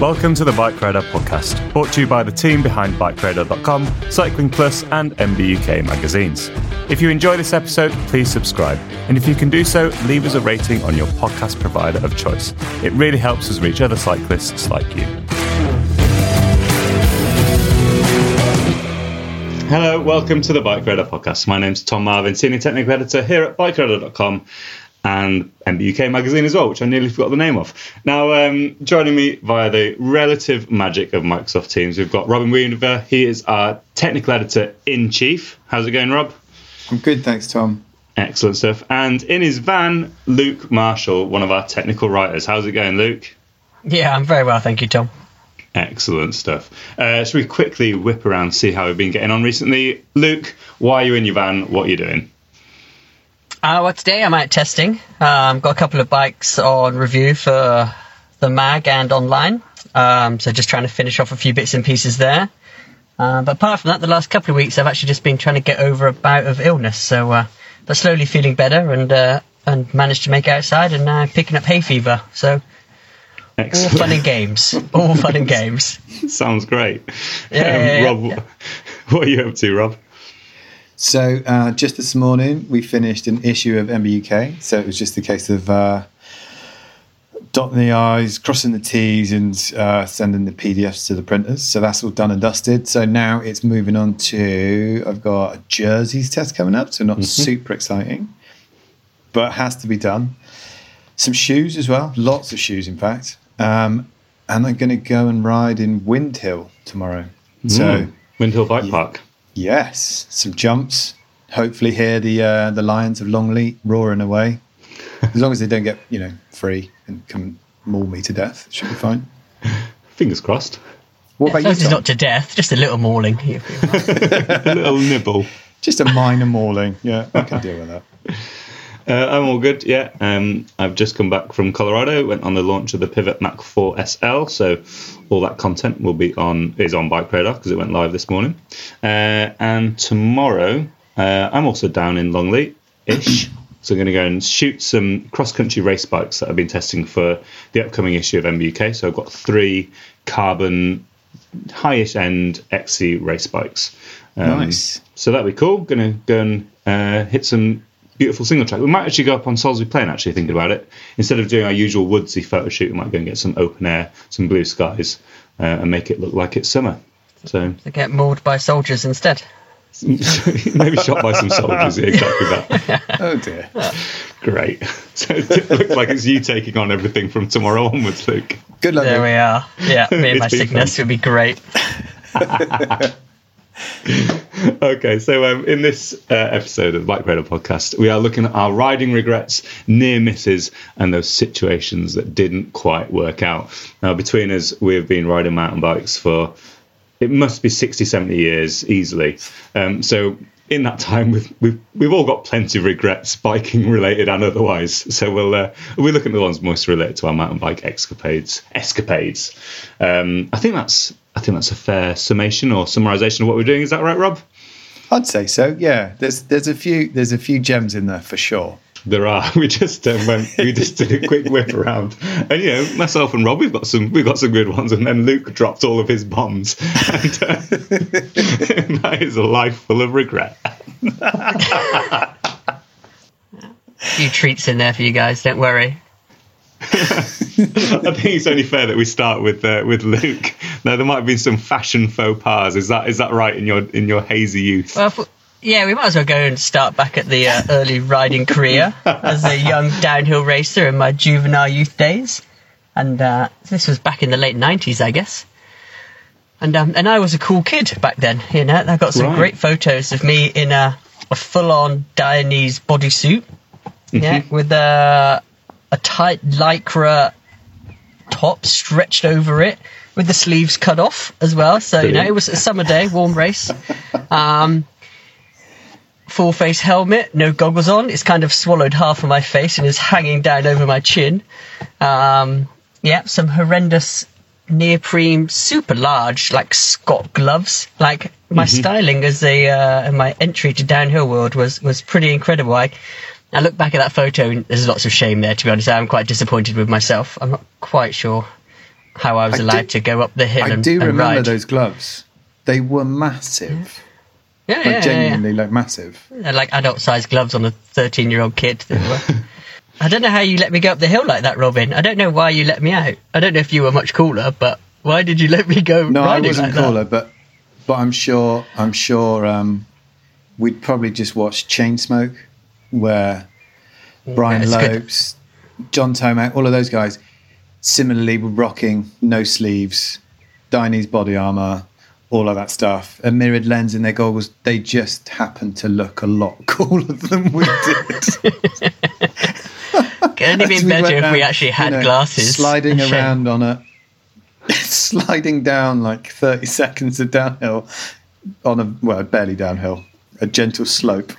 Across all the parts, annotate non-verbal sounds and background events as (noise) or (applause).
Welcome to the Bike Radar podcast, brought to you by the team behind BikeRadar.com, Cycling Plus, and MBUK magazines. If you enjoy this episode, please subscribe. And if you can do so, leave us a rating on your podcast provider of choice. It really helps us reach other cyclists like you. Hello, welcome to the Bike Radar podcast. My name's Tom Marvin, Senior Technical Editor here at BikeRadar.com and MBUK magazine as well, which I nearly forgot the name of. Now, um, joining me via the relative magic of Microsoft Teams, we've got Robin Weaver. He is our technical editor in chief. How's it going, Rob? I'm good, thanks, Tom. Excellent stuff. And in his van, Luke Marshall, one of our technical writers. How's it going, Luke? Yeah, I'm very well, thank you, Tom. Excellent stuff. Uh, should we quickly whip around, see how we've been getting on recently? Luke, why are you in your van? What are you doing? Uh, well, today I'm out testing. Um, got a couple of bikes on review for the mag and online. Um, so just trying to finish off a few bits and pieces there. Uh, but apart from that, the last couple of weeks I've actually just been trying to get over a bout of illness. So, uh, but slowly feeling better and uh, and managed to make it outside and now picking up hay fever. So Excellent. all fun and games. All fun and games. (laughs) Sounds great. Yeah, yeah, yeah, Rob, yeah. what are you up to, Rob? So uh, just this morning, we finished an issue of MBUK. So it was just a case of uh, dotting the I's, crossing the T's, and uh, sending the PDFs to the printers. So that's all done and dusted. So now it's moving on to I've got a jerseys test coming up. So not super exciting, but has to be done. Some shoes as well, lots of shoes, in fact. Um, and I'm going to go and ride in Windhill tomorrow. So. Mm. Windhill Bike Park. Yes, some jumps. Hopefully, hear the uh, the lions of Longleat roaring away. As long as they don't get you know free and come maul me to death, it should be fine. (laughs) Fingers crossed. What about you? it's Tom? not to death, just a little mauling. (laughs) A little nibble. Just a minor mauling. Yeah, I can deal with that. (laughs) Uh, I'm all good. Yeah, um, I've just come back from Colorado. Went on the launch of the Pivot Mach 4 SL, so all that content will be on is on Bike Radar because it went live this morning. Uh, and tomorrow, uh, I'm also down in Longleat ish. So I'm going to go and shoot some cross country race bikes that I've been testing for the upcoming issue of MBUK. So I've got three carbon highish end XC race bikes. Um, Nice. So that'd be cool. Going to go and uh, hit some beautiful single track. We might actually go up on Salisbury Plain. Actually, thinking about it, instead of doing our usual woodsy photo shoot, we might go and get some open air, some blue skies, uh, and make it look like it's summer. So to get mauled by soldiers instead. (laughs) maybe shot by some soldiers. Yeah, exactly that. (laughs) Oh dear. Great. (laughs) So it looks like it's you taking on everything from tomorrow onwards, Luke. Good luck. There mate. we are. Yeah, me and my sickness fun. would be great. (laughs) Okay, so um, in this uh, episode of the Bike Radar podcast, we are looking at our riding regrets, near misses, and those situations that didn't quite work out. Now, between us, we have been riding mountain bikes for it must be 60, 70 years easily. Um, so in that time, we've, we've we've all got plenty of regrets, biking related and otherwise. So we'll uh, we'll look at the ones most related to our mountain bike escapades. Escapades. Um, I think that's I think that's a fair summation or summarization of what we're doing. Is that right, Rob? I'd say so. Yeah, there's there's a few there's a few gems in there for sure. There are. (laughs) We just um, went, we just did a quick whip around, and you know, myself and Rob, we've got some we've got some good ones, and then Luke dropped all of his bombs, (laughs) and uh, (laughs) that is a life full of regret. A few treats in there for you guys. Don't worry. (laughs) I think it's only fair that we start with uh, with Luke. Now there might have been some fashion faux pas. Is that is that right in your in your hazy youth? Well, if- yeah, we might as well go and start back at the uh, early riding career as a young (laughs) downhill racer in my juvenile youth days, and uh, this was back in the late '90s, I guess. And um, and I was a cool kid back then. You know, I got some Right. great photos of me in a, a full-on Dainese bodysuit, yeah, with a a tight lycra top stretched over it with the sleeves cut off as well. So you know, it was a summer day, warm race. Um, full face helmet, no goggles on. It's kind of swallowed half of my face and is hanging down over my chin. Um, yeah, some horrendous neoprene, super large, like Scott gloves. Like my styling as a uh, my entry to downhill world was was pretty incredible. I I look back at that photo and there's lots of shame there. To be honest, I'm quite disappointed with myself. I'm not quite sure how I was I allowed do- to go up the hill I and, do remember ride. those gloves. They were massive, Yeah, like yeah, yeah, yeah. genuinely like massive. They're like adult sized gloves on a 13 year old kid. (laughs) I don't know how you let me go up the hill like that, Robin. I don't know why you let me out. I don't know if you were much cooler, but why did you let me go No, I wasn't like that? cooler, but but I'm sure I'm sure um, we'd probably just watched Chainsmoke, where mm, Brian it's good. Lopes, John Tomac, all of those guys similarly were rocking no sleeves, Dainese body armor, all of that stuff, a mirrored lens in their goggles. They just happened to look a lot (laughs) cooler than we did. Could only we better went if we actually you had know, glasses. Sliding (laughs) around on a (laughs) sliding down like 30 seconds of downhill on a well, barely downhill, a gentle slope.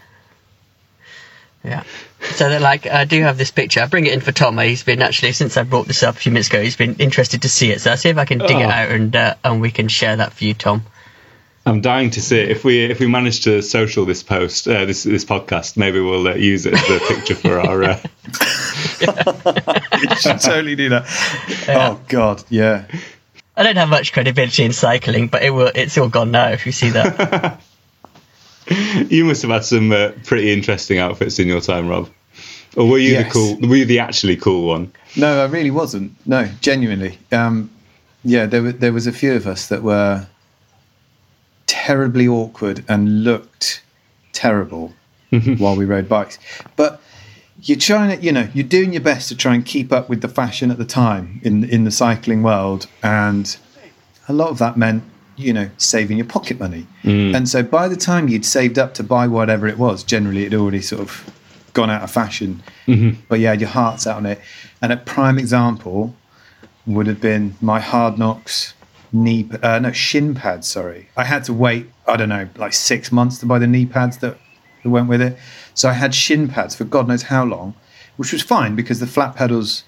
Yeah. So they're like, I do have this picture. I bring it in for Tom. He's been actually since I brought this up a few minutes ago. He's been interested to see it. So I'll see if I can dig it Oh. out and uh, and we can share that for you, Tom. I'm dying to see it. If we if we manage to social this post, uh, this this podcast, maybe we'll uh, use it as a picture for our. Uh, (laughs) You should totally do that. Oh God, yeah. I don't have much credibility in cycling, but it will. It's all gone now. If you see that. (laughs) you must have had some uh, pretty interesting outfits in your time, Rob. Or were you Yes. the cool? Were you the actually cool one? No, I really wasn't. No, genuinely. Um, yeah, there were there was a few of us that were terribly awkward and looked terrible (laughs) while we rode bikes. But you're trying to, you know, you're doing your best to try and keep up with the fashion at the time in in the cycling world, and a lot of that meant, you know, saving your pocket money. And so by the time you'd saved up to buy whatever it was, generally it'd already sort of gone out of fashion. But you had your hearts out on it. And a prime example would have been my hard knocks knee uh, no shin pads sorry i had to wait i don't know like six months to buy the knee pads that, that went with it so i had shin pads for god knows how long which was fine because the flat pedals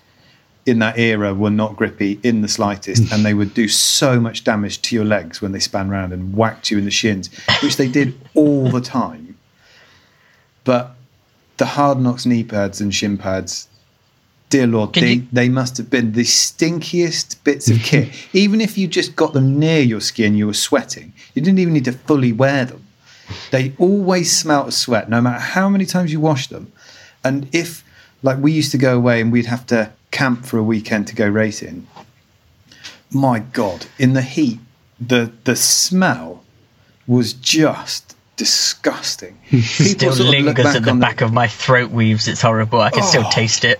in that era were not grippy in the slightest mm. and they would do so much damage to your legs when they span round and whacked you in the shins which they did all the time. But the hard knocks knee pads and shin pads dear lord Can they, you- they must have been the stinkiest bits of kit. (laughs) Even if you just got them near your skin you were sweating. You didn't even need to fully wear them. They always smelt of sweat no matter how many times you washed them. And if like we used to go away and we'd have to camp for a weekend to go racing my god in the heat the the smell was just disgusting (laughs) people Still sort of lingers at the back of my throat weaves. It's horrible. I can still Oh. taste it.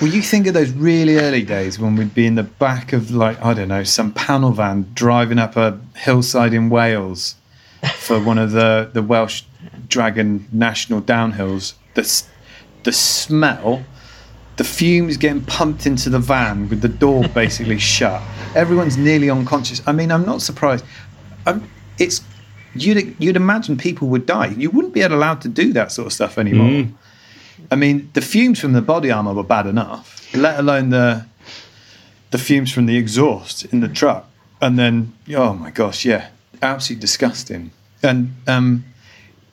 Well, you think of those really early days when we'd be in the back of, like, I don't know, some panel van driving up a hillside in Wales for one of the, the Welsh Dragon National downhills. The, the smell the fumes getting pumped into the van with the door (laughs) basically shut. Everyone's nearly unconscious. I mean, I'm not surprised. I'm, it's you'd you'd imagine people would die. You wouldn't be allowed to do that sort of stuff anymore. I mean, the fumes from the body armor were bad enough, let alone the the fumes from the exhaust in the truck. And then, oh my gosh, yeah, absolutely disgusting. And um,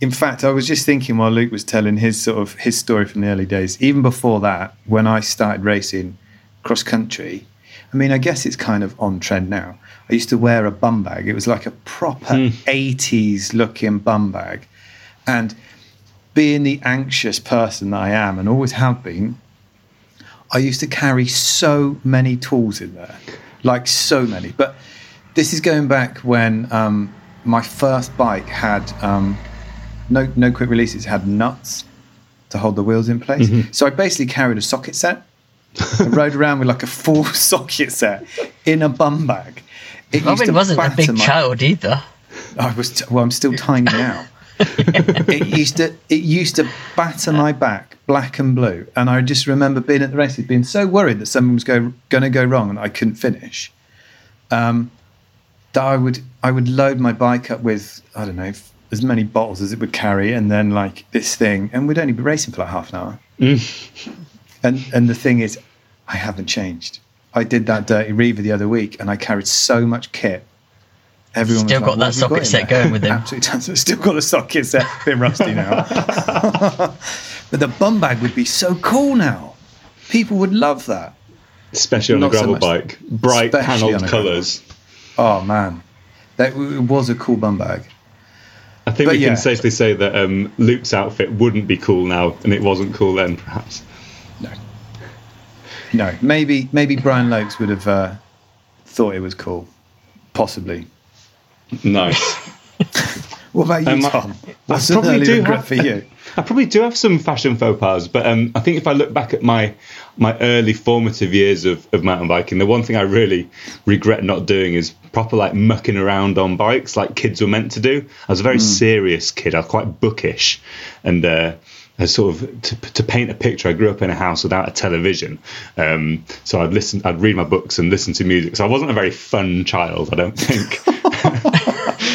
in fact, I was just thinking while Luke was telling his sort of his story from the early days, even before that, when I started racing cross country. I mean, I guess it's kind of on trend now. I used to wear a bum bag. It was like a proper 80s looking bum bag. And being the anxious person that I am and always have been, I used to carry so many tools in there, like so many. But this is going back when um, my first bike had um, no no quick releases, had nuts to hold the wheels in place. So I basically carried a socket set. I (laughs) rode around with like a full (laughs) socket set in a bum bag. It used Robin to wasn't a big my- child either. I was t- well. I'm still tiny now. (laughs) it used to it used to batter my back black and blue, and I just remember being at the races, being so worried that something was go, going to go wrong and I couldn't finish. Um, that I would I would load my bike up with I don't know as many bottles as it would carry, and then like this thing, and we'd only be racing for like half an hour. Mm. and and the thing is, I haven't changed. I did that dirty Reaver the other week, and I carried so much kit. Everyone Still was got like, that "What have you socket got set there?" going with him. (laughs) Absolutely, does. still got the socket set. A bit rusty now. (laughs) but the bum bag would be so cool now. People would love that. Especially on a Not so gravel much. bike. Bright Especially panelled on a gravel colours. Oh man, that it was a cool bum bag. I think But we yeah. can safely say that um, Luke's outfit wouldn't be cool now, and it wasn't cool then, perhaps. No, No. maybe maybe Brian Lopes would have uh, thought it was cool, possibly. Nice. (laughs) What about you, Um, I- Tom? I What's an probably early do regret have- for you? I probably do have some fashion faux pas, but um, I think if I look back at my my early formative years of, of mountain biking, the one thing I really regret not doing is proper like mucking around on bikes like kids were meant to do. I was a very serious kid. I was quite bookish, and uh, I sort of to, to paint a picture. I grew up in a house without a television, um, so I'd listen, I'd read my books and listen to music. So I wasn't a very fun child, I don't think. (laughs) (laughs)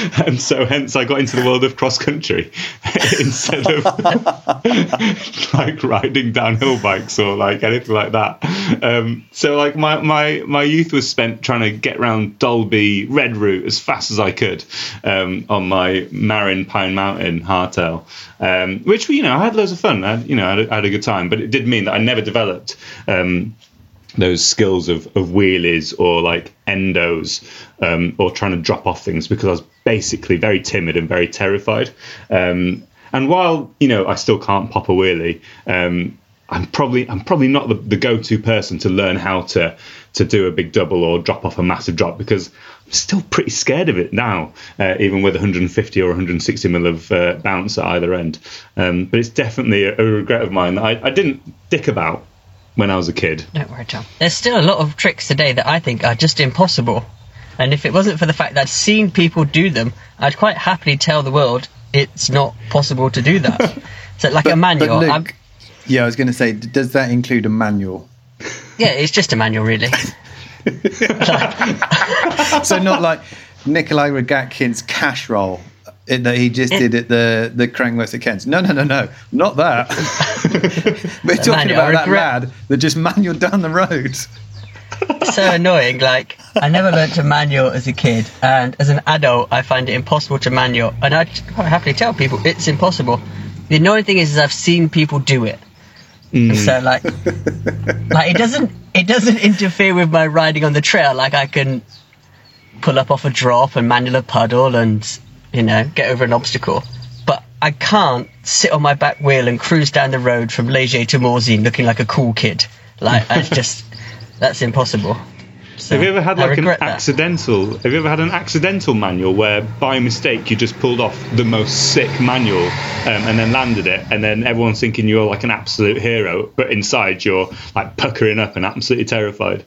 (laughs) and so hence I got into the world of cross country (laughs) instead of (laughs) like riding downhill bikes or like anything like that. Um, so like my, my my youth was spent trying to get around Dalby Red Route as fast as I could um, on my Marin Pine Mountain hardtail, um, which you know I had loads of fun. I you know I had, I had a good time, but it did mean that I never developed. Those skills of, of wheelies or like endos um, or trying to drop off things because I was basically very timid and very terrified. Um, and while you know I still can't pop a wheelie, um, I'm probably I'm probably not the, the go-to person to learn how to to do a big double or drop off a massive drop because I'm still pretty scared of it now, uh, even with 150 or 160 mil of uh, bounce at either end. Um, but it's definitely a, a regret of mine that I, I didn't dick about when I was a kid. Don't worry, Tom. There's still a lot of tricks today that I think are just impossible. And if it wasn't for the fact that I'd seen people do them, I'd quite happily tell the world it's not possible to do that. (laughs) so, like a manual. Luke, I'm, yeah, I was going to say, does that include a manual? yeah, it's just a manual, really. (laughs) so not like Nicholi Rogatkin's cash roll it, that he just did at the the Crankworx at Kent's. No, no, no, no, not that. (laughs) We're talking about that lad that just manual down the road. so annoying. Like, I never learned to manual as a kid, and as an adult, I find it impossible to manual. And I quite happily tell people it's impossible. The annoying thing is, is I've seen people do it. Hmm. So like, like it doesn't it doesn't interfere with my riding on the trail. Like I can pull up off a drop and manual a puddle and you know get over an obstacle. But I can't sit on my back wheel and cruise down the road from Les Gets to Morzine looking like a cool kid. Like (laughs) I just that's impossible. So, Have you ever had like an regret that. accidental? Have you ever had an accidental manual where by mistake you just pulled off the most sick manual um, and then landed it, and then everyone's thinking you're like an absolute hero, but inside you're like puckering up and absolutely terrified.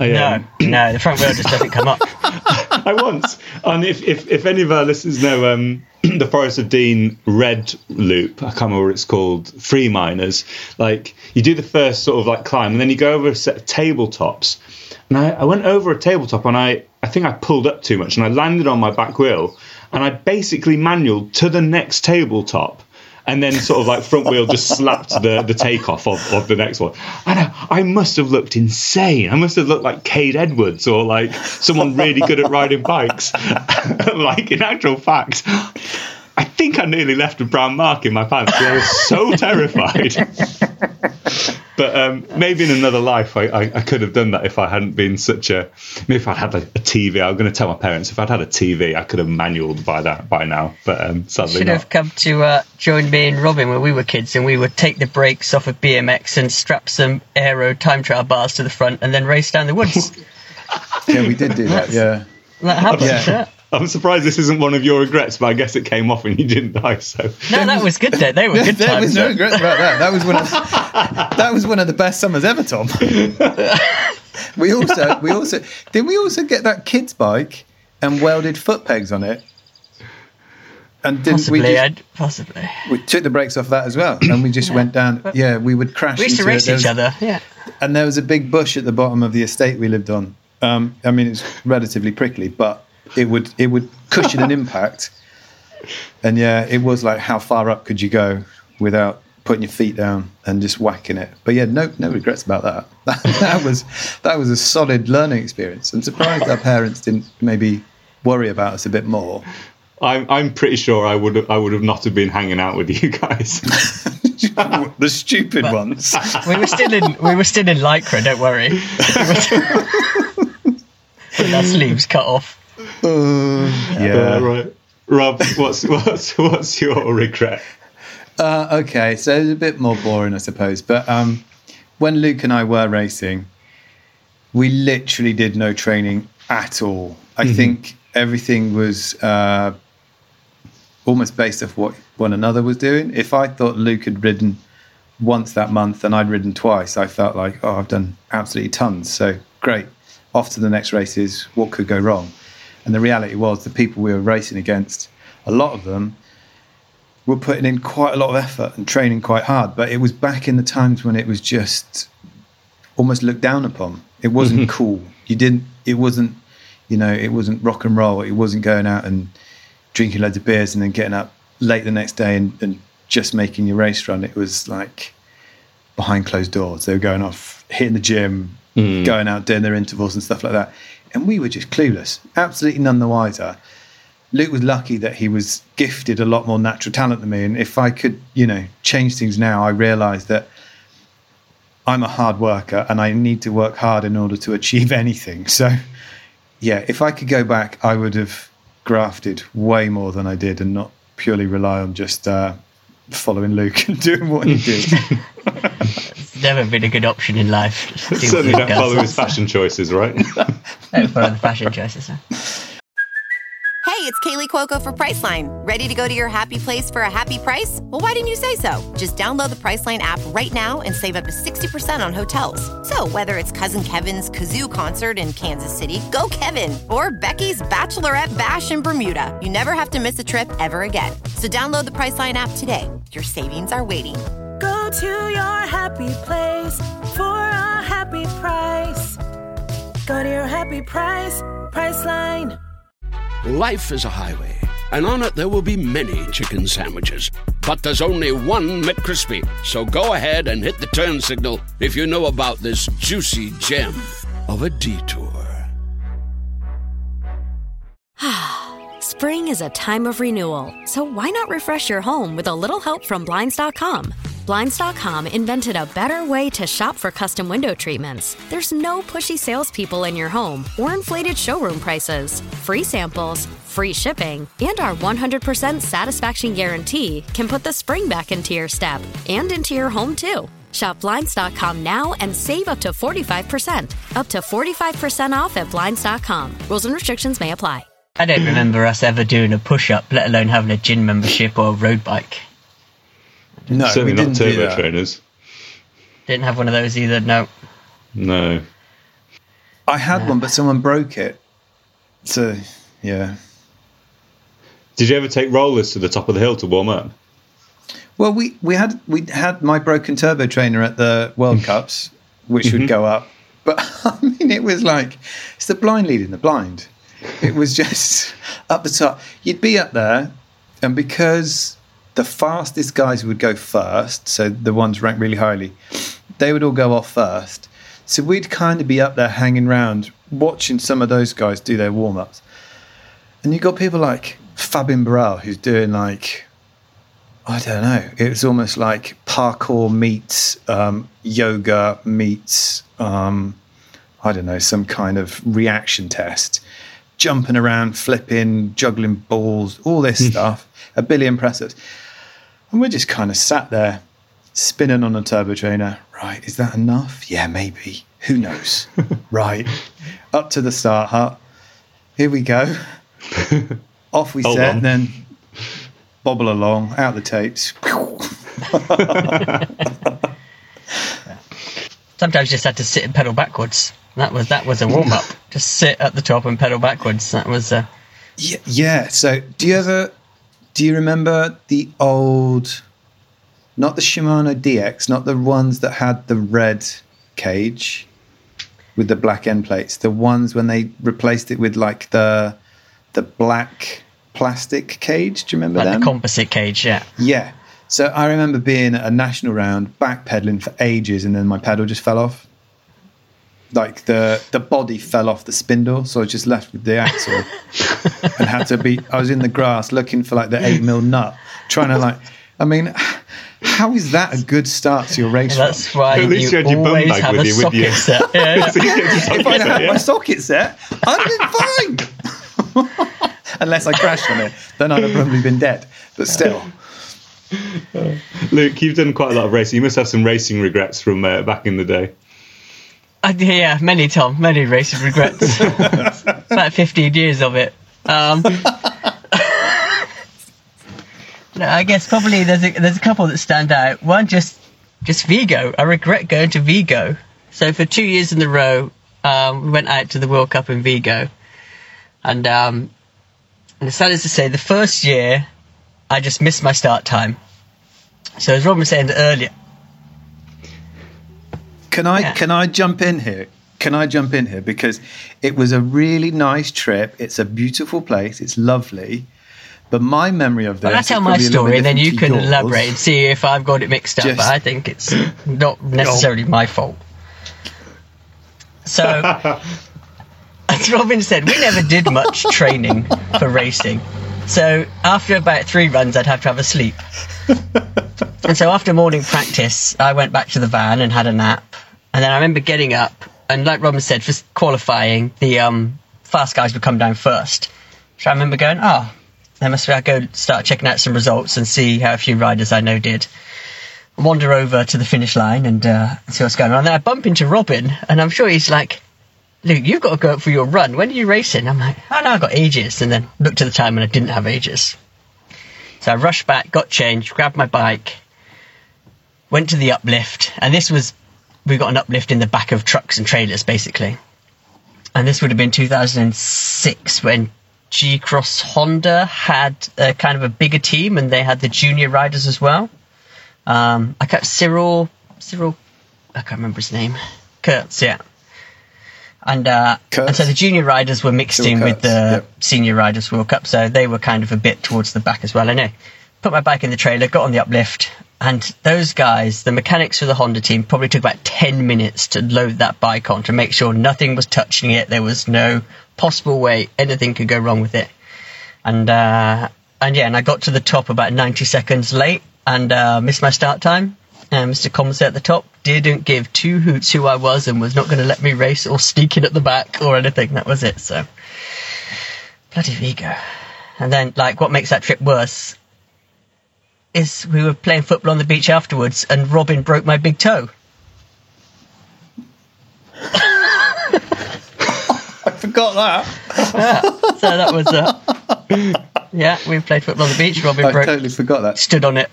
I, No, um, no, the front wheel just doesn't (laughs) come up. (laughs) I once, and if, if, if any of our listeners know um, (clears throat) the Forest of Dean Red Loop, I can't remember what it's called, Free Miners, like you do the first sort of like climb and then you go over a set of tabletops. And I, I went over a tabletop and I, I think I pulled up too much and I landed on my back wheel and I basically manual to the next tabletop and then sort of like front wheel just slapped the, the takeoff of, of the next one. And I, I must have looked insane. I must have looked like Kade Edwards or like someone really good at riding bikes. (laughs) like in actual fact, I think I nearly left a brown mark in my pants I was so (laughs) terrified. but um, maybe in another life, I, I, I, could have done that if I hadn't been such a. Maybe if I'd had a, a TV, I'm going to tell my parents if I'd had a TV, I could have manualed by that by now. But um, sadly, should not. have come to uh, join me and Robin when we were kids, and we would take the brakes off of BMX and strap some aero time trial bars to the front, and then race down the woods. (laughs) yeah, we did do that. Yeah, that happened. Yeah. I'm surprised this isn't one of your regrets, but I guess it came off and you didn't die. So no, that was good. Though. They were good there times. was no regrets about that. That was one of (laughs) that was one of the best summers ever, Tom. (laughs) we also we also did we also get that kids bike and welded foot pegs on it. And didn't possibly, we just, possibly we took the brakes off that as well, and we just yeah. went down. Yeah, we would crash. We used to race each was, other. Yeah, and there was a big bush at the bottom of the estate we lived on. Um, I mean, it's relatively prickly, but it would it would cushion an (laughs) impact. And yeah, it was like how far up could you go without putting your feet down and just whacking it. But yeah, no no regrets about that. That, (laughs) that was that was a solid learning experience. I'm surprised our parents didn't maybe worry about us a bit more. I'm I'm pretty sure I would have, I would have not have been hanging out with you guys. (laughs) the stupid but ones. We were still in we were still in lycra. Don't worry. With our sleeves cut off. Uh, yeah. Right. Rob, what's what's what's your regret? Uh, okay, so it's a bit more boring, I suppose. But um, when Luke and I were racing, we literally did no training at all. I mm-hmm. think everything was uh, almost based off what one another was doing. If I thought Luke had ridden once that month and I'd ridden twice, I felt like, oh, I've done absolutely tons. So great. Off to the next races. What could go wrong? And the reality was, the people we were racing against, a lot of them were putting in quite a lot of effort and training quite hard. But it was back in the times when it was just almost looked down upon. It wasn't (laughs) cool. You didn't. It wasn't. You know, it wasn't rock and roll. It wasn't going out and drinking loads of beers and then getting up late the next day and, and just making your race run. It was like behind closed doors. They were going off, hitting the gym, mm. going out doing their intervals and stuff like that and we were just clueless, absolutely none the wiser. Luke was lucky that he was gifted a lot more natural talent than me, and if I could, you know, change things now, I realised that I'm a hard worker and I need to work hard in order to achieve (laughs) anything. So, yeah, if I could go back, I would have grafted way more than I did and not purely rely on just uh, following Luke (laughs) and doing what he did. (laughs) it's never been a good option in life. (laughs) Certainly don't follow his fashion choices, right? (laughs) (laughs) don't follow the fashion choices. Hey, it's Kaley Cuoco for Priceline. Ready to go to your happy place for a happy price? Well, why didn't you say so? Just download the Priceline app right now and save up to 60% on hotels. So, whether it's Cousin Kevin's Kazoo concert in Kansas City, go Kevin, or Becky's Bachelorette Bash in Bermuda, you never have to miss a trip ever again. So, download the Priceline app today. Your savings are waiting. Go to your happy place for a happy price. Go to your happy price, Priceline. Life is a highway, and on it there will be many chicken sandwiches. But there's only one McCrispy. So go ahead and hit the turn signal if you know about this juicy gem of a detour. (sighs) Spring is a time of renewal, so why not refresh your home with a little help from Blinds.com? Blinds.com invented a better way to shop for custom window treatments. There's no pushy salespeople in your home or inflated showroom prices. Free samples, free shipping, and our 100% satisfaction guarantee can put the spring back into your step and into your home too. Shop Blinds.com now and save up to 45%. Up to 45% off at Blinds.com. Rules and restrictions may apply. I don't remember us ever doing a push up, let alone having a gym membership or a road bike. No, certainly we not turbo trainers. Didn't have one of those either. No. No. I had one, but someone broke it. So Yeah. Did you ever take rollers to the top of the hill to warm up? Well, we, we had we had my broken turbo trainer at the World (laughs) Cups, which would mm-hmm. go up. But (laughs) I mean, it was like it's the blind leading the blind. It was just (laughs) up the top. You'd be up there, and because the fastest guys would go first, so the ones ranked really highly, they would all go off first. So we'd kind of be up there hanging around, watching some of those guys do their warm ups. And you got people like Fabien Barel, who's doing like I don't know. It was almost like parkour meets um, yoga meets um, I don't know some kind of reaction test, jumping around, flipping, juggling balls, all this stuff. A billion press ups, and we're just kind of sat there, spinning on a turbo trainer. Right, is that enough? Yeah, maybe. Who knows? (laughs) right, up to the start hut. Here we go. (laughs) Off we Hold set, on. then bobble along, out the tapes. (laughs) Sometimes you just had to sit and pedal backwards. That was that was a warm up. just sit at the top and pedal backwards. That was uh, Yeah, yeah. So, do you ever do you remember the old, not the Shimano DX, not the ones that had the red cage with the black end plates, the ones when they replaced it with like the the black plastic cage. Do you remember like them? the composite cage. Yeah. yeah. So I remember being at a national round, backpedaling for ages, and then my pedal just fell off. Like the the body fell off the spindle, so I was just left with the axle, (laughs) and had to be. I was in the grass looking for like the eight mil nut, trying to like. I mean, how is that a good start to your race? run? That's why At least you you had your bum bag have with a you, with socket (laughs) you. set. Yeah, yeah. So you get to if I'd had it, my socket set, I'd been fine. (laughs) Unless I crashed on it, then I'd have probably been dead. But still, Luke, you've done quite a lot of racing. You must have some racing regrets from uh, back in the day. I, yeah, many Tom, many racing regrets. (laughs) About fifteen years of it. Um, (laughs) no, I guess probably there's a, there's a couple that stand out. One just just Vigo. I regret going to Vigo. So for two years in a row, um, we went out to the World Cup in Vigo, and um, and sad as to say, the first year I just missed my start time. So as Robin was saying earlier, Can I Yeah. can I jump in here? Can I jump in here because it was a really nice trip. It's a beautiful place. It's lovely. But my memory of this. Well, I tell my probably a little story, and then you can yours. elaborate and see if I've got it mixed up. Just- but I think it's not necessarily my fault. So, (laughs) as Robin said, we never did much training for racing. So after about three runs, I'd have to have a sleep. and so after morning practice, I went back to the van and had a nap. And then I remember getting up, and like Robin said, for qualifying, the um, fast guys would come down first. So I remember going, oh, there must be, I'll go start checking out some results and see how a few riders I know did. Wander over to the finish line and uh, see what's going on. And then I bump into Robin, and I'm sure he's like, Luke, you've got to go up for your run. When are you racing? I'm like, oh no, I've got ages. And then looked at the time and I didn't have ages. So I rushed back, got changed, grabbed my bike, went to the uplift, and this was we got an uplift in the back of trucks and trailers basically. And this would have been 2006 when G Cross Honda had a kind of a bigger team and they had the junior riders as well. Um, I kept Cyril, Cyril, I can't remember his name, Kurtz, yeah. And, uh, Kurtz? and so the junior riders were mixed Cyril in with the yep. senior riders World Cup, so they were kind of a bit towards the back as well. I know. Put my bike in the trailer, got on the uplift, and those guys, the mechanics for the Honda team, probably took about 10 minutes to load that bike on to make sure nothing was touching it. There was no possible way anything could go wrong with it. And, uh, and yeah, and I got to the top about 90 seconds late and uh, missed my start time. And Mr. Comsey at the top didn't give two hoots who I was and was not going to let me race or sneak in at the back or anything. That was it. So, bloody Vigo. And then, like, what makes that trip worse is we were playing football on the beach afterwards and Robin broke my big toe. (laughs) I forgot that. So that was, uh, yeah, we played football on the beach. Robin broke, I broke, totally forgot that. stood on it.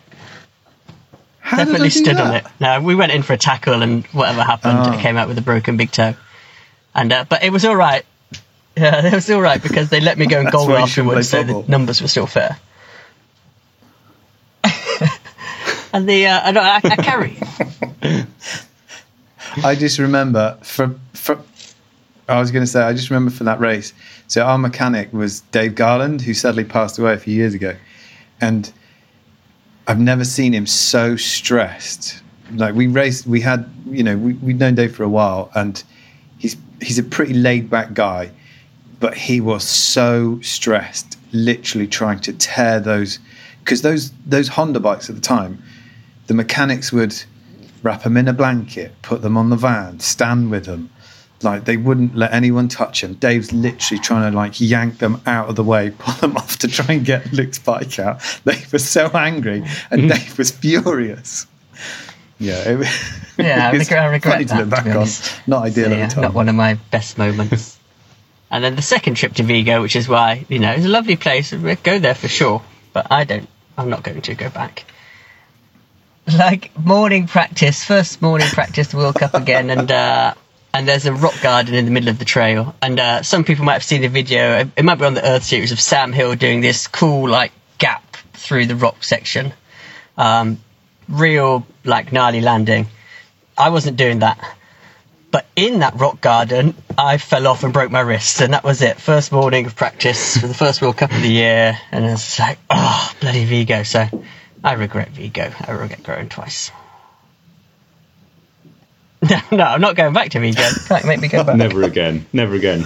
How definitely stood that? on it. No, we went in for a tackle and whatever happened, Oh. it came out with a broken big toe. And uh, but it was all right. Yeah, (laughs) it was all right because they let me go and goal why you shouldn't afterwards, so the numbers were still fair. And the uh, I, don't- I, I carry. (laughs) I just remember from from. I was going to say, I just remember from that race. So our mechanic was Dave Garland, who sadly passed away a few years ago, and I've never seen him so stressed. Like we raced, we had, you know, we, we'd known Dave for a while, and he's he's a pretty laid back guy, but he was so stressed, literally trying to tear those, because those those Honda bikes at the time, the mechanics would wrap them in a blanket, put them on the van, stand with them. Like they wouldn't let anyone touch them. Dave's literally trying to like yank them out of the way, (laughs) pull them off to try and get Luke's bike out. (laughs) They were so angry, and mm. Dave was furious. Yeah, it, (laughs) Yeah, I regret, I regret funny that. to look back be on. Not ideal So, at yeah. Not one of my best moments. and then the second trip to Vigo, which is why you know it's a lovely place. Go there for sure, but I don't. I'm not going to go back. Like morning practice, first morning practice, the World Cup again, and uh, and there's a rock garden in the middle of the trail. And uh, some people might have seen the video. It, might be on the Earthed series of Sam Hill doing this cool like gap through the rock section. Um, real like gnarly landing. I wasn't doing that. But in that rock garden, I fell off and broke my wrist, and that was it. First morning of practice for the first World Cup of the year, and it's like, oh, bloody Vigo. So I regret Vigo. I regret going twice. (laughs) No, no, I'm not going back to Vigo. Can't make me go back. Never again. Never again.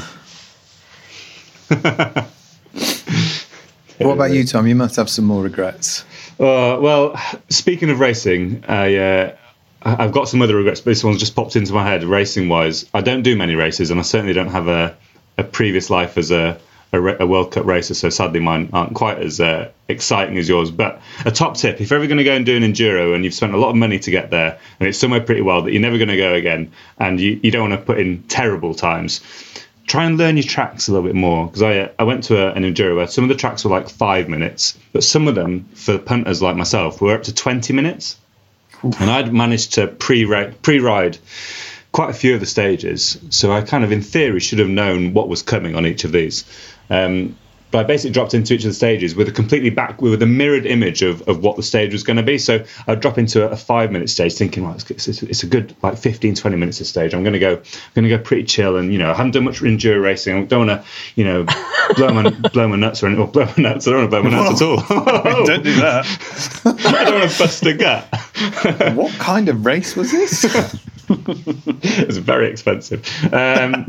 What about you, Tom? You must have some more regrets. Uh, well, speaking of racing, I, uh, I- I've got some other regrets, but this one's just popped into my head. Racing wise, I don't do many races, and I certainly don't have a, a previous life as a, a, a World Cup racer. So sadly, mine aren't quite as uh, exciting as yours. But a top tip: if you're ever going to go and do an enduro, and you've spent a lot of money to get there, and it's somewhere pretty well that you're never going to go again, and you, you don't want to put in terrible times. Try and learn your tracks a little bit more because I I went to a, an enduro where some of the tracks were like five minutes, but some of them for punters like myself were up to twenty minutes and I'd managed to pre pre ride quite a few of the stages, so I kind of, in theory, should have known what was coming on each of these. Um, but I basically dropped into each of the stages with a completely back with a mirrored image of, of what the stage was going to be. So I'd drop into a, a five minute stage, thinking, well, it's, it's, it's a good like 15, 20 minutes of stage. I'm going to go, I'm going to go pretty chill, and you know, I haven't done much enduro racing. I don't want to, you know, blow my (laughs) blow my nuts or. Or blow my nuts. I don't want to blow my nuts at all. Don't do that. (laughs) I don't want to bust a gut. what kind of race was this? (laughs) it was very expensive. Um,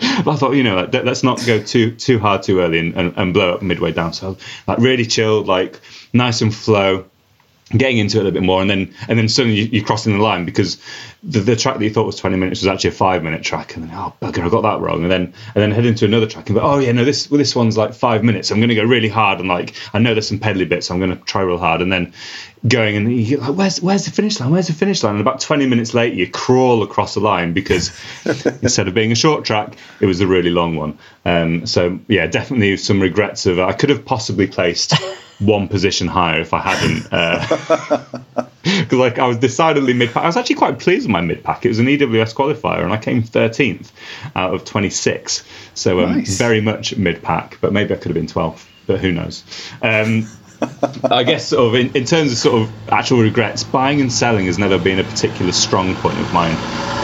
I thought, you know, let- let's not go too too hard too early and, and, and blow up midway down. So like really chilled, like nice and flow. Getting into it a little bit more, and then and then suddenly you, you're crossing the line because the, the track that you thought was 20 minutes was actually a five minute track, and then oh bugger, I got that wrong, and then and then head into another track and go, oh yeah, no, this well, this one's like five minutes. I'm going to go really hard, and like I know there's some pedally bits, so I'm going to try real hard, and then going and you like, where's where's the finish line? Where's the finish line? And about 20 minutes later, you crawl across the line because (laughs) instead of being a short track, it was a really long one. Um, so yeah, definitely some regrets of I could have possibly placed (laughs) one position higher if I hadn't. (laughs) Because like I was decidedly mid pack. I was actually quite pleased with my mid pack. It was an EWS qualifier, and I came 13th out of 26. So um, Nice. very much mid pack, but maybe I could have been 12th. But who knows? Um, I guess sort of in, in terms of sort of actual regrets, buying and selling has never been a particular strong point of mine.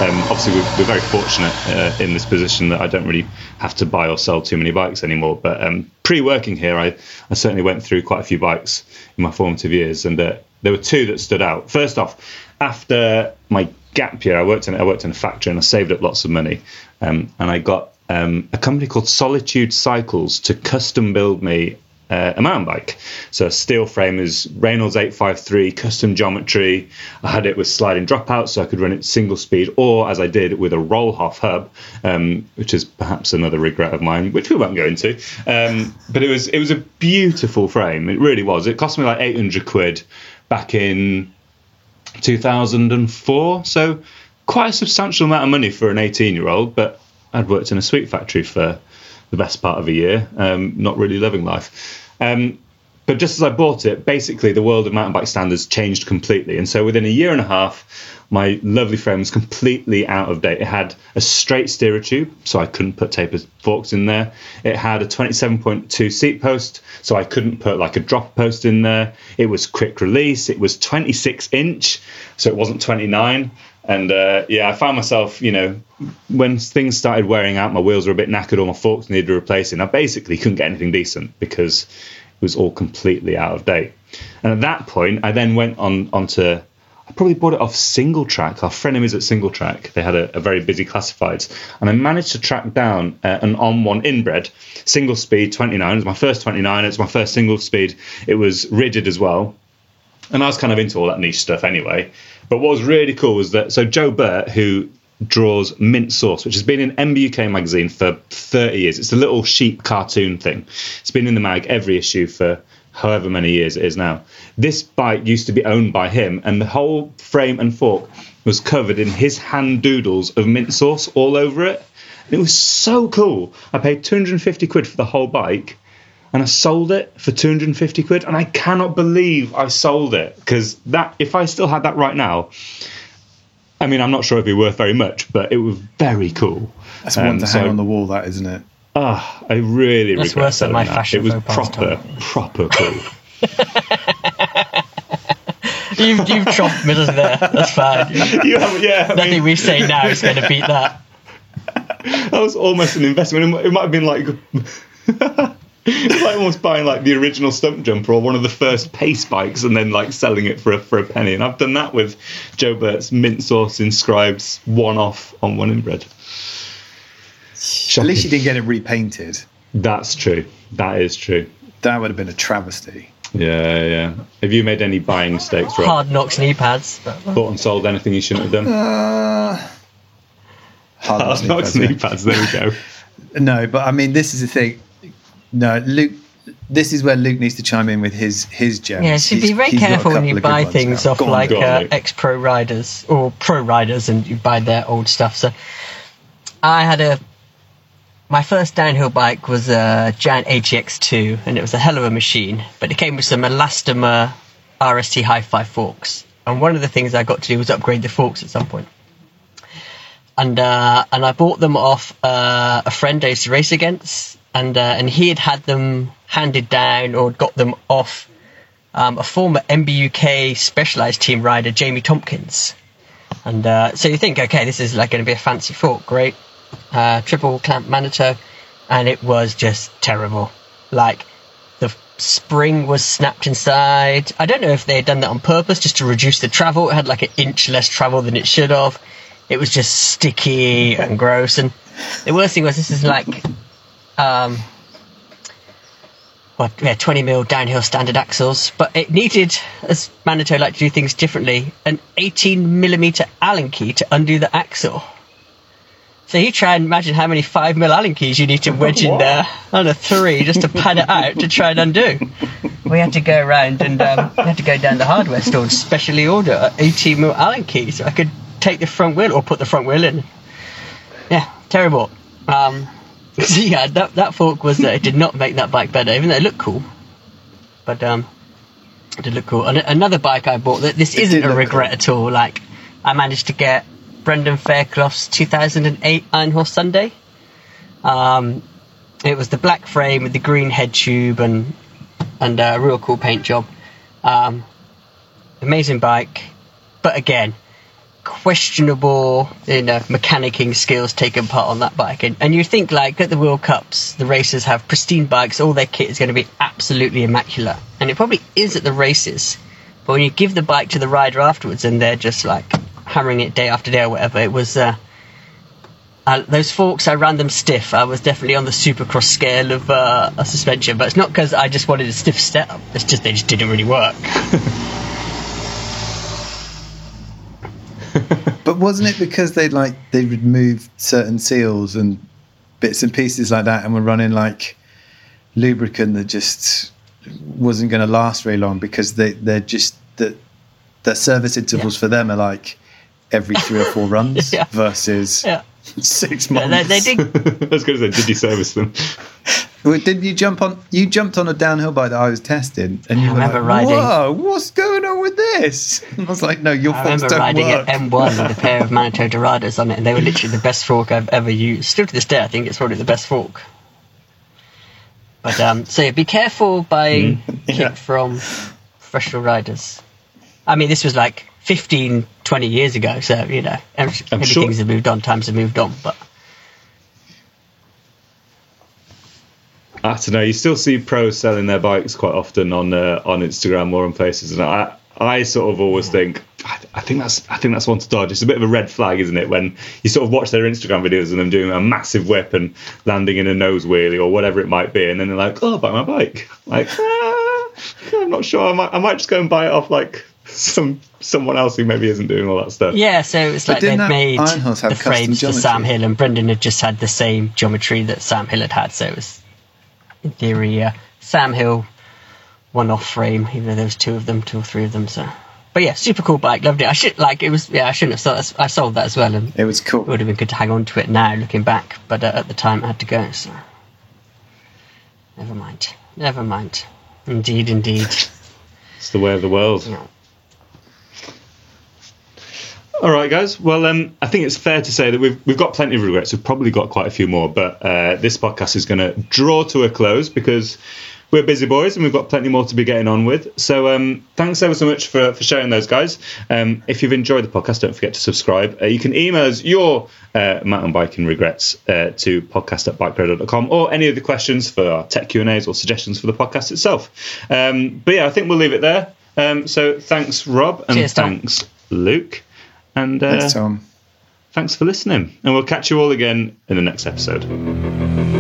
Um, obviously, we're, we're very fortunate uh, in this position that I don't really have to buy or sell too many bikes anymore. But um, pre-working here, I, I certainly went through quite a few bikes in my formative years, and uh, there were two that stood out. First off, after my gap year, I worked in I worked in a factory and I saved up lots of money, um, and I got um, a company called Solitude Cycles to custom build me uh, a mountain bike. So a steel frame is Reynolds 853, custom geometry. I had it with sliding dropouts, so I could run it single speed, or as I did with a Rohloff hub, um, which is perhaps another regret of mine, which we won't go into. Um, but it was it was a beautiful frame. It really was. It cost me like 800 quid back in 2004. So quite a substantial amount of money for an 18 year old, but I'd worked in a sweet factory for the best part of a year, um, not really living life. Um, but just as I bought it, basically the world of mountain bike standards changed completely. And so within a year and a half, my lovely frame was completely out of date. It had a straight steerer tube, so I couldn't put tapered forks in there. It had a 27.2 seat post, so I couldn't put like a drop post in there. It was quick release. It was 26 inch, so it wasn't 29. And uh, yeah, I found myself, you know, when things started wearing out, my wheels were a bit knackered, or my forks needed replacing. I basically couldn't get anything decent because was all completely out of date. And at that point, I then went on onto I probably bought it off Single Track. Our frenemies at Single Track. They had a, a very busy classifieds, and I managed to track down uh, an on one inbred single speed 29. It was my first 29. It was my first single speed. It was rigid as well, and I was kind of into all that niche stuff anyway. But what was really cool was that so Jo Burt, who draws Mint Sauce, which has been in MBUK magazine for 30 years. It's a little sheep cartoon thing. It's been in the mag every issue for however many years it is now. This bike used to be owned by him, and the whole frame and fork was covered in his hand doodles of mint sauce all over it. And it was so cool. I paid 250 quid for the whole bike, and I sold it for 250 quid, and I cannot believe I sold it because that if I still had that right now. I mean, I'm not sure it'd be worth very much, but it was very cool. That's one um, to hang on the wall, that isn't it? Ah, oh, I really That's regret worse than my that. fashion It was proper, proper cool. (laughs) you've you've chopped middle there. That's fine. (laughs) You have, yeah. I Nothing mean, we say now is going to beat that. (laughs) that was almost an investment. It might have been like. (laughs) it's like almost buying like the original Stumpjumper or one of the first pace bikes and then like selling it for a, for a penny. And I've done that with Jo Burt's mint sauce inscribed one off on one inbred. Shocking. At least you didn't get it repainted. That's true. That is true. That would have been a travesty. Yeah, yeah. Have you made any buying mistakes? Rob? Hard knocks knee pads. Bought and sold anything you shouldn't have done? Uh, hard, hard knocks knee pads. There we go. (laughs) no, but I mean, this is the thing. No, Luke. This is where Luke needs to chime in with his his gems. Yeah, so be very careful when you buy things off on, like uh, ex pro riders or pro riders, and you buy their old stuff. So I had a my first downhill bike was a Giant AGX2, and it was a hell of a machine. But it came with some Elastomer RST Hi-Fi forks, and one of the things I got to do was upgrade the forks at some point. And uh, and I bought them off uh, a friend I used to race against, and uh, and he had had them handed down or got them off um, a former MBUK Specialized team rider, Jamie Tompkins. And uh, so you think, okay, this is like going to be a fancy fork, great uh, triple clamp Manitou, and it was just terrible. Like the spring was snapped inside. I don't know if they had done that on purpose just to reduce the travel. It had like an inch less travel than it should have. It was just sticky and gross. And the worst thing was this is like, um, well, yeah, 20 mil downhill standard axles, but it needed, as Manitou like to do things differently, an 18 millimeter Allen key to undo the axle. So you try and imagine how many five mil Allen keys you need to wedge in there on a three just to pad it out to try and undo. We had to go around and um, we had to go down the hardware store and specially order 18 mil Allen keys so I could take the front wheel or put the front wheel in. Yeah, terrible. Um, so (laughs) yeah, that that fork was uh, it did not make that bike better, even though it looked cool. But um, it did look cool. And another bike I bought that this isn't a regret cool. at all. Like I managed to get Brendan Fairclough's 2008 Iron Horse Sunday. Um, it was the black frame with the green head tube and and a real cool paint job. Um, amazing bike, but again, questionable you know mechanicking skills taken part on that bike. And, and you think like at the World Cups, the racers have pristine bikes, all their kit is going to be absolutely immaculate, and it probably is at the races. But when you give the bike to the rider afterwards, and they're just like hammering it day after day or whatever. It was uh, uh, those forks. I ran them stiff. I was definitely on the supercross scale of uh, a suspension, but it's not because I just wanted a stiff setup. It's just they just didn't really work. (laughs) (laughs) but wasn't it because they like they removed certain seals and bits and pieces like that, and were running like lubricant that just wasn't going to last very long because they they're just that the service intervals yeah. for them are like every three or four runs (laughs) yeah. versus yeah. six months. Yeah, they, they did. (laughs) I was going to say, did you service them? Well, didn't you jump on? You jumped on a downhill bike that I was testing, and you I were remember like, riding- "Whoa, what's going on with this?" And (laughs) I was like, "No, your I forks remember don't riding work." at M1 with a (laughs) pair of Manitou Dorados on it, and they were literally the best fork I've ever used. Still to this day, I think it's probably the best fork. But um, so yeah, be careful buying kit (laughs) Yeah. from professional riders. I mean, this was like 15, 20 years ago, so you know, every- I'm sure- things have moved on, times have moved on, but I don't know. You still see pros selling their bikes quite often on uh, on Instagram or on places, and I I sort of always think I, I think that's I think that's one to dodge. It's a bit of a red flag, isn't it? When you sort of watch their Instagram videos and them doing a massive whip and landing in a nose wheelie or whatever it might be, and then they're like, "Oh, I'll buy my bike." Like, (laughs) ah, I'm not sure. I might I might just go and buy it off like some someone else who maybe isn't doing all that stuff. yeah. So it's like they've made Iron Horse have the custom frames for? Sam Hill, and Brendan had just had the same geometry that Sam Hill had had, so it was in theory uh, Sam Hill one-off frame, even though there was two of them, two or three of them. So, but yeah, super cool bike, loved it. I should like it was yeah, I shouldn't have sold that. I sold that as well, and It was cool. it would have been good to hang on to it now, looking back. But uh, at the time, I had to go. So, never mind, never mind. Indeed, indeed. (laughs) It's the way of the world. Yeah. All right, guys. Well, um, I think it's fair to say that we've we've got plenty of regrets. We've probably got quite a few more, but uh, this podcast is going to draw to a close because we're busy boys and we've got plenty more to be getting on with. So, um, thanks ever so much for, for sharing those, guys. Um, if you've enjoyed the podcast, don't forget to subscribe. Uh, you can email us your uh, mountain biking regrets uh, to podcast at bikeradar.com or any of the questions for our tech Q and A's or suggestions for the podcast itself. Um, but yeah, I think we'll leave it there. Um, so, thanks, Rob, and Cheers, thanks, Luke. And uh, Thanks, Tom. thanks for listening. And we'll catch you all again in the next episode.